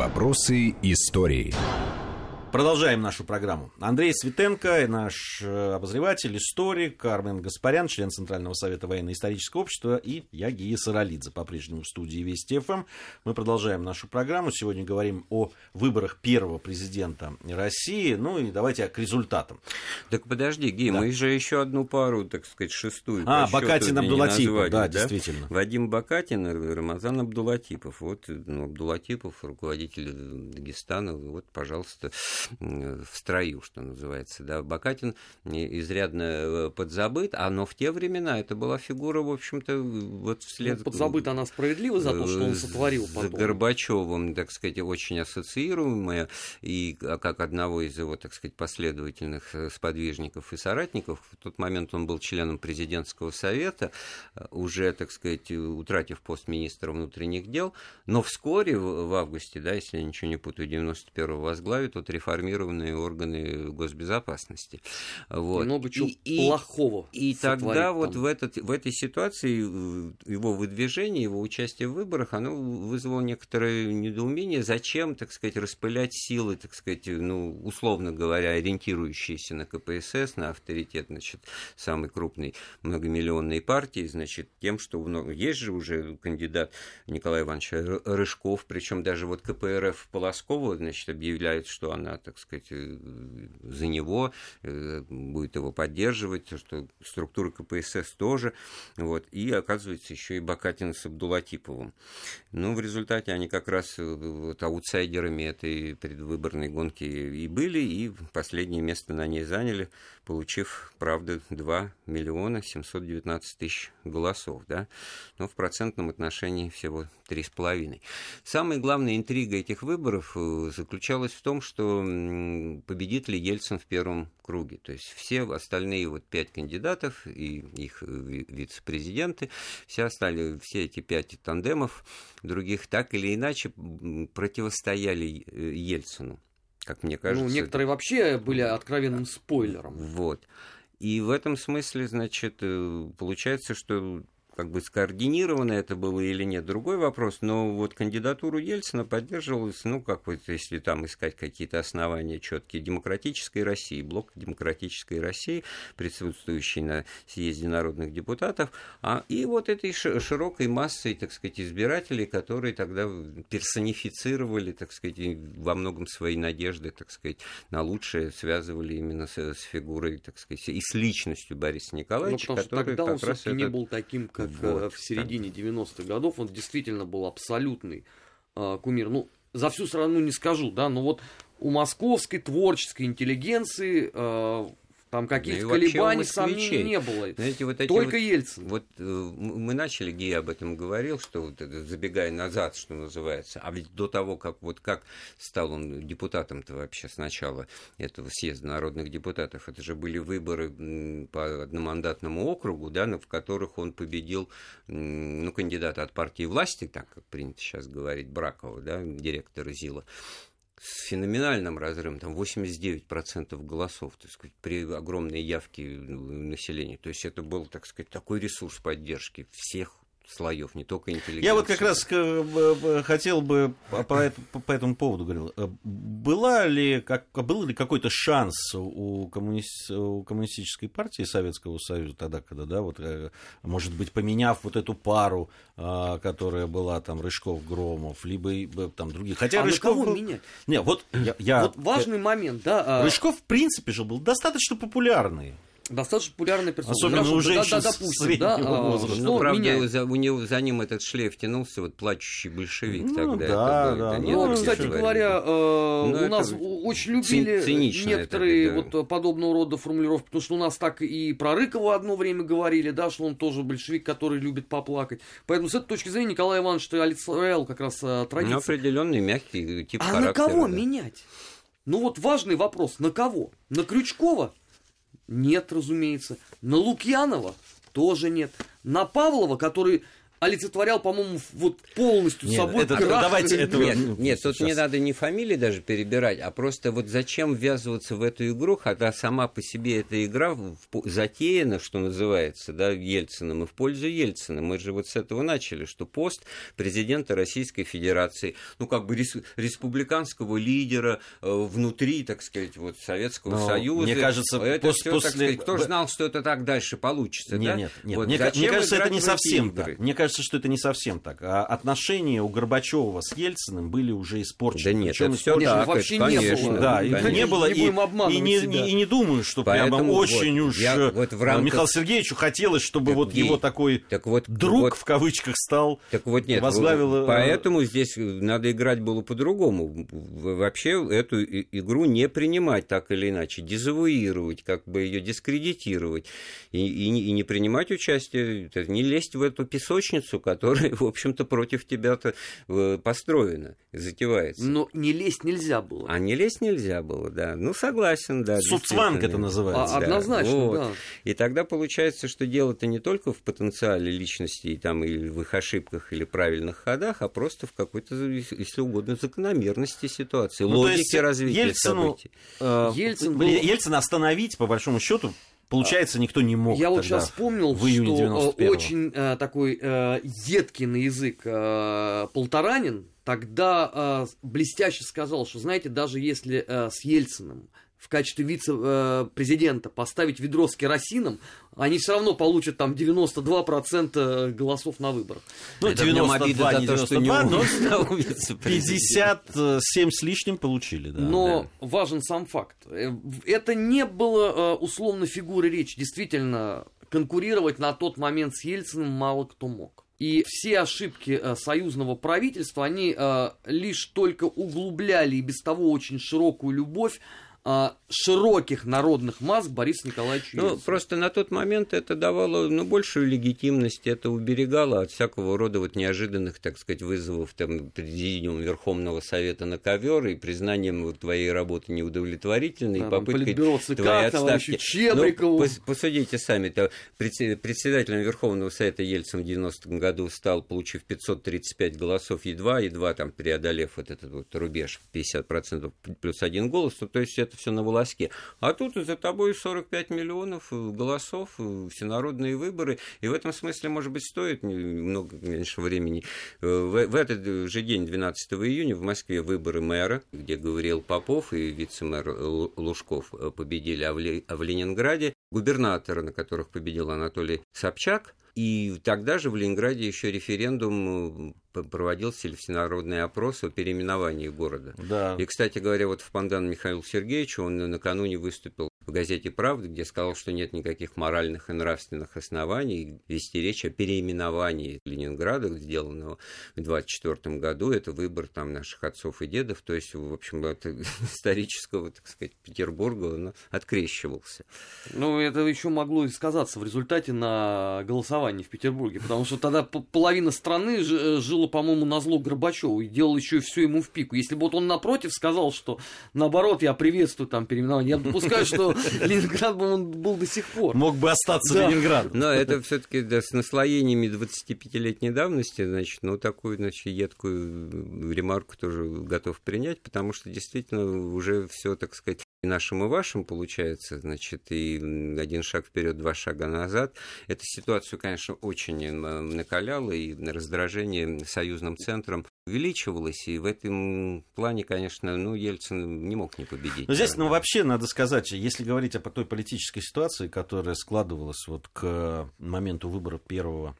Вопросы истории. Продолжаем нашу программу. Андрей Светенко, наш э, обозреватель, историк, Армен Гаспарян, член Центрального совета военно-исторического общества, и я, Гия Саралидзе, по-прежнему в студии Вести ФМ. Мы продолжаем нашу программу. Сегодня говорим о выборах первого президента России. Ну и давайте к результатам. Так подожди, Гия, да. мы же еще одну пару, так сказать, шестую. А, Бакатин Абдулатипов, да, да, действительно. Вадим Бакатин и Рамазан Абдулатипов. Вот ну, Абдулатипов, руководитель Дагестана, вот, пожалуйста, в строю, что называется. Да. Бакатин изрядно э, подзабыт, а но в те времена это была фигура, в общем-то, вот вслед... Ну, подзабыт она справедливо за то, что он сотворил потом. Горбачевым, так сказать, очень ассоциируемая, и а как одного из его, так сказать, последовательных э, сподвижников и соратников, в тот момент он был членом президентского совета, э, уже, так сказать, утратив пост министра внутренних дел, но вскоре, в августе, да, если я ничего не путаю, 91-го возглавит вот реформ реформированные органы госбезопасности. Вот. Много чего и, плохого. И, и тогда там. вот в, этот, в этой ситуации его выдвижение, его участие в выборах, оно вызвало некоторое недоумение, зачем, так сказать, распылять силы, так сказать, ну, условно говоря, ориентирующиеся на КПСС, на авторитет, значит, самой крупной многомиллионной партии, значит, тем, что ну, есть же уже кандидат Николай Иванович Рыжков, причем даже вот КПРФ Полоскова, значит, объявляют, что она так сказать, э, за него, э, будет его поддерживать, что структура КПСС тоже, вот, и оказывается еще и Бакатин с Абдулатиповым. Ну, в результате они как раз э, вот, аутсайдерами этой предвыборной гонки и были, и последнее место на ней заняли, получив, правда, 2 миллиона 719 тысяч голосов, да, но в процентном отношении всего 3,5. Самая главная интрига этих выборов заключалась в том, что победит ли Ельцин в первом круге. То есть все остальные вот пять кандидатов и их вице-президенты, все остальные, все эти пять тандемов других так или иначе противостояли э, Ельцину, как мне кажется. Ну, некоторые это... вообще были откровенным спойлером. Вот. И в этом смысле, значит, э, получается, что как бы скоординировано это было или нет, другой вопрос, но вот кандидатуру Ельцина поддерживалась, ну, как вот, если там искать какие-то основания четкие, демократической России, блок демократической России, присутствующий на съезде народных депутатов, а, и вот этой широкой массой, так сказать, избирателей, которые тогда персонифицировали, так сказать, во многом свои надежды, так сказать, на лучшее связывали именно с, с фигурой, так сказать, и с личностью Бориса Николаевича, ну, который тогда как он раз не был таким, как вот. Э, в середине 90-х годов, он действительно был абсолютный э, кумир. Ну, за всю страну не скажу, да, но вот у московской творческой интеллигенции э, там каких-то да колебаний, сомнений не было. Знаете, вот эти Только вот, Ельцин. Вот э, мы начали, Гей об этом говорил, что вот, забегая назад, что называется, а ведь до того, как вот как стал он депутатом-то вообще сначала этого съезда народных депутатов, это же были выборы по одномандатному округу, да, в которых он победил, ну, кандидата от партии власти, так как принято сейчас говорить, Бракова, да, директора ЗИЛа, с феноменальным разрывом, там 89% голосов, так сказать, при огромной явке населения. То есть это был, так сказать, такой ресурс поддержки всех слоев, не только интеллигенции. Я вот как раз хотел бы по, по этому поводу говорил. Э, была ли, как, был ли какой-то шанс у, коммуни, у коммунистической партии Советского Союза тогда, когда, да, вот, э, может быть, поменяв вот эту пару, а, которая была там Рыжков-Громов, либо там другие. Хотя а Рыжков кого был... менять? Не, вот я, я... Вот важный момент, да. А Рыжков, в принципе, же был достаточно популярный достаточно популярная персона. Особенно Хорошо, у женщин да, да, допустим, да, возраста. Ну, правда, за, у него, за ним этот шлейф тянулся, вот плачущий большевик ну, тогда. Да, это, да. Это ну, кстати говоря, э, у нас очень любили некоторые это, да. вот подобного рода формулировки, потому что у нас так и про Рыкова одно время говорили, да, что он тоже большевик, который любит поплакать. Поэтому с этой точки зрения Николай Иванович что олицетворял как раз э, традицию. Ну, определенный мягкий тип а характера. А на кого да. менять? Ну вот важный вопрос, на кого? На Крючкова? Нет, разумеется. На Лукьянова тоже нет. На Павлова, который олицетворял, по-моему, вот полностью нет, собой это, крах. Давайте это нет, нет, тут не надо ни фамилии даже перебирать, а просто вот зачем ввязываться в эту игру, когда сама по себе эта игра затеяна, что называется, да, Ельциным, и в пользу Ельцина. Мы же вот с этого начали, что пост президента Российской Федерации, ну, как бы республиканского лидера э, внутри, так сказать, вот Советского Но, Союза. Мне кажется, это пос- все, после... так сказать, кто знал, что это так дальше получится, нет, да? Нет, нет, вот мне, мне кажется, это не совсем так. Мне кажется, что это не совсем так. А отношения у Горбачева с Ельциным были уже испорчены. Да нет, это все так, вообще это, конечно, не было. Да, и не было. Не и, и, не, и, и не думаю, что Поэтому прямо вот очень уж я, э, вот в рамках... Михаилу Сергеевичу хотелось, чтобы так вот его такой так вот, друг вот, в кавычках стал, так вот нет, возглавил... Э, поэтому здесь надо играть было по-другому. Вообще эту игру не принимать так или иначе, дезавуировать, как бы ее дискредитировать и, и, и не принимать участие, не лезть в эту песочницу, которая, в общем-то, против тебя-то э, построена, затевается. Но не лезть нельзя было. А не лезть нельзя было, да. Ну, согласен, да. Суцванг это называется. А, однозначно, вот. да. И тогда получается, что дело-то не только в потенциале личности, и там, или в их ошибках, или правильных ходах, а просто в какой-то, если угодно, закономерности ситуации, ну, логике развития Ельцину, событий. Э, Ельцин был... Ельцина остановить, по большому счету, Получается, никто не мог. Я вот сейчас вспомнил, в что э, очень э, такой э, едкий на язык э, Полторанин тогда э, блестяще сказал, что, знаете, даже если э, с Ельциным в качестве вице-президента поставить ведро с керосином, они все равно получат там 92% голосов на выборах. Ну, Это 92, не 92, но 57 с лишним получили. Да. Но да. важен сам факт. Э, это не было э, условно фигуры речи. Действительно, конкурировать на тот момент с Ельциным мало кто мог. И все ошибки э, союзного правительства, они э, лишь только углубляли и без того очень широкую любовь широких народных масс Борису Николаевичу Ну, просто на тот момент это давало ну, большую легитимность, это уберегало от всякого рода вот неожиданных, так сказать, вызовов там, президиум Верховного Совета на ковер и признанием вот, твоей работы неудовлетворительной, да, и попыткой твоей отставки. Чебрикову. Ну, посудите сами, то председателем Верховного Совета Ельцин в 90-м году стал, получив 535 голосов, едва, едва там преодолев вот этот вот рубеж 50% плюс один голос, ну, то есть это это все на волоске. А тут за тобой 45 миллионов э, голосов, э, всенародные выборы. И в этом смысле, может быть, стоит много меньше времени. Э, в, в этот же день, 12 июня, в Москве выборы мэра, где говорил Попов и вице-мэр Лужков победили, а в Ленинграде губернатора, на которых победил Анатолий Собчак, и тогда же в Ленинграде еще референдум проводился ли всенародный опрос о переименовании города. Да. И, кстати говоря, вот в Пандан Михаил Сергеевич, он накануне выступил в газете «Правда», где сказал, что нет никаких моральных и нравственных оснований вести речь о переименовании Ленинграда, сделанного в 1924 году. Это выбор там наших отцов и дедов, то есть, в общем, от исторического, так сказать, Петербурга он открещивался. Ну, это еще могло и сказаться в результате на голосовании в Петербурге, потому что тогда половина страны жила, по-моему, на зло Горбачеву и делал еще все ему в пику. Если бы вот он напротив сказал, что наоборот, я приветствую там переименование, я допускаю, что Ленинград бы он был до сих пор. Мог бы остаться да. Ленинградом. Но это все-таки да, с наслоениями 25-летней давности, значит, ну, такую, значит, едкую ремарку тоже готов принять, потому что действительно уже все, так сказать, и нашим, и вашим получается, значит, и один шаг вперед, два шага назад. Эта ситуацию, конечно, очень накаляла, и раздражение союзным центром увеличивалось, и в этом плане, конечно, ну, Ельцин не мог не победить. Но здесь, ну, вообще, надо сказать, если говорить о той политической ситуации, которая складывалась вот к моменту выбора первого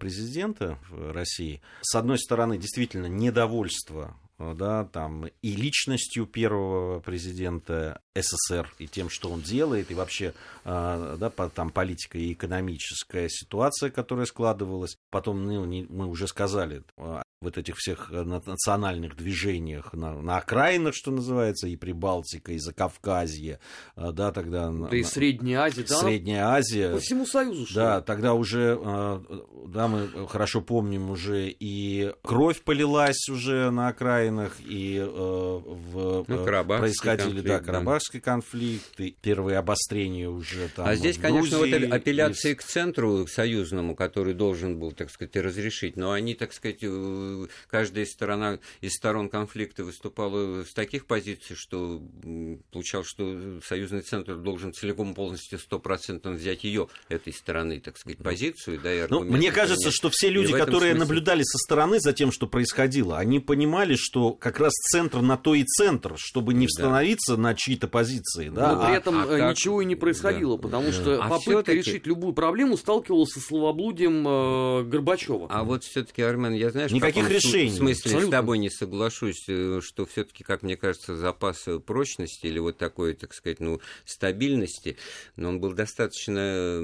президента в России, с одной стороны, действительно, недовольство да, там, и личностью первого президента СССР, и тем, что он делает, и вообще, а, да, там, политика и экономическая ситуация, которая складывалась. Потом, ну, не, мы уже сказали, вот этих всех э, национальных движениях на, на окраинах, что называется, и Прибалтика, и Закавказье, э, да, тогда... Да и Средняя Азия, да? Средняя Азия. По всему Союзу, что Да, тогда уже, э, да, мы хорошо помним уже и кровь полилась уже на окраинах, и в, ну, происходили, конфликт, да, Карабахский да. конфликт, и первые обострения уже там А здесь, конечно, вот апелляции и... к центру, к союзному, который должен был, так сказать, разрешить, но они, так сказать, каждая сторона из сторон конфликта выступала с таких позиций, что получал, что союзный центр должен целиком полностью стопроцентно взять ее этой стороны, так сказать, позицию. Да, и ну, мне кажется, что все люди, которые смысле... наблюдали со стороны за тем, что происходило, они понимали, что как раз центр на то и центр, чтобы не становиться да. на чьи-то позиции. Да? Но при этом а, а ничего и не происходило, да. потому что а попытка решить любую проблему сталкивалась со словоблудием э, Горбачева. А вот все-таки, Армен, я знаешь, никаких решений. В смысле, Абсолютно. с тобой не соглашусь, э, что все-таки, как мне кажется, запас прочности или вот такой, так сказать, ну, стабильности, но он был достаточно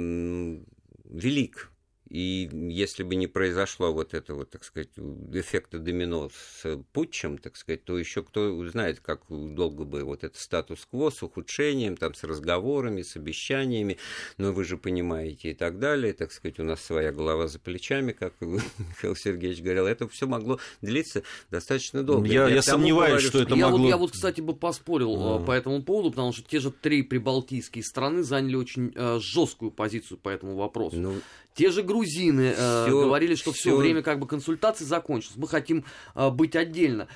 велик и если бы не произошло вот этого, так сказать, эффекта домино с путчем, так сказать, то еще кто знает, как долго бы вот этот статус-кво с ухудшением, там, с разговорами, с обещаниями, но вы же понимаете и так далее, так сказать, у нас своя голова за плечами, как Михаил Сергеевич говорил, это все могло длиться достаточно долго. Я, я, я сомневаюсь, говорю, что это я могло... Вот, я вот, кстати, бы поспорил mm. по этому поводу, потому что те же три прибалтийские страны заняли очень э, жесткую позицию по этому вопросу. Ну, те же грузины э, говорили, что все время как бы консультации закончились, мы хотим э, быть отдельно.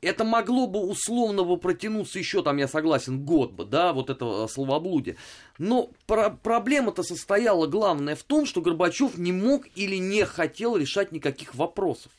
Это могло бы условно бы протянуться еще, там, я согласен, год бы, да, вот этого э, словоблудия. Но про- проблема-то состояла главная в том, что Горбачев не мог или не хотел решать никаких вопросов.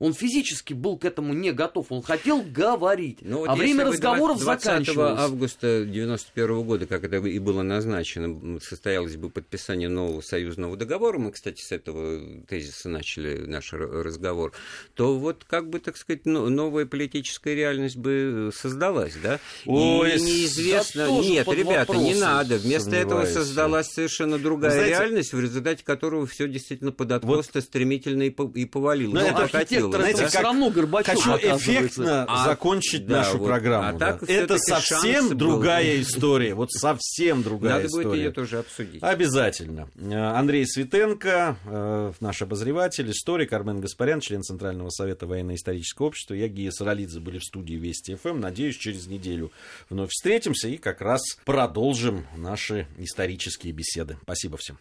Он физически был к этому не готов, он хотел говорить, Но вот а время разговоров 20 заканчивалось. августа 91 года, как это и было назначено, состоялось бы подписание нового союзного договора, мы, кстати, с этого тезиса начали наш разговор, то вот как бы, так сказать, новая политическая реальность бы создалась, да? Ой, и неизвестно... Да Нет, ребята, не надо. Вместо этого создалась совершенно другая Знаете, реальность, в результате которого все действительно под откос вот, стремительно и, и повалилось. Но это хотел было. Знаете, как, все равно Горбачев, хочу эффектно а, закончить да, нашу вот, программу. А так Это совсем другая был. история. Вот совсем другая Надо история. будет ее тоже обсудить. Обязательно. Андрей Светенко, э, наш обозреватель, историк, Армен Гаспарян, член Центрального совета военно-исторического общества. Я, Гия Саралидзе, были в студии Вести ФМ. Надеюсь, через неделю вновь встретимся и как раз продолжим наши исторические беседы. Спасибо всем.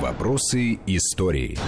Вопросы истории.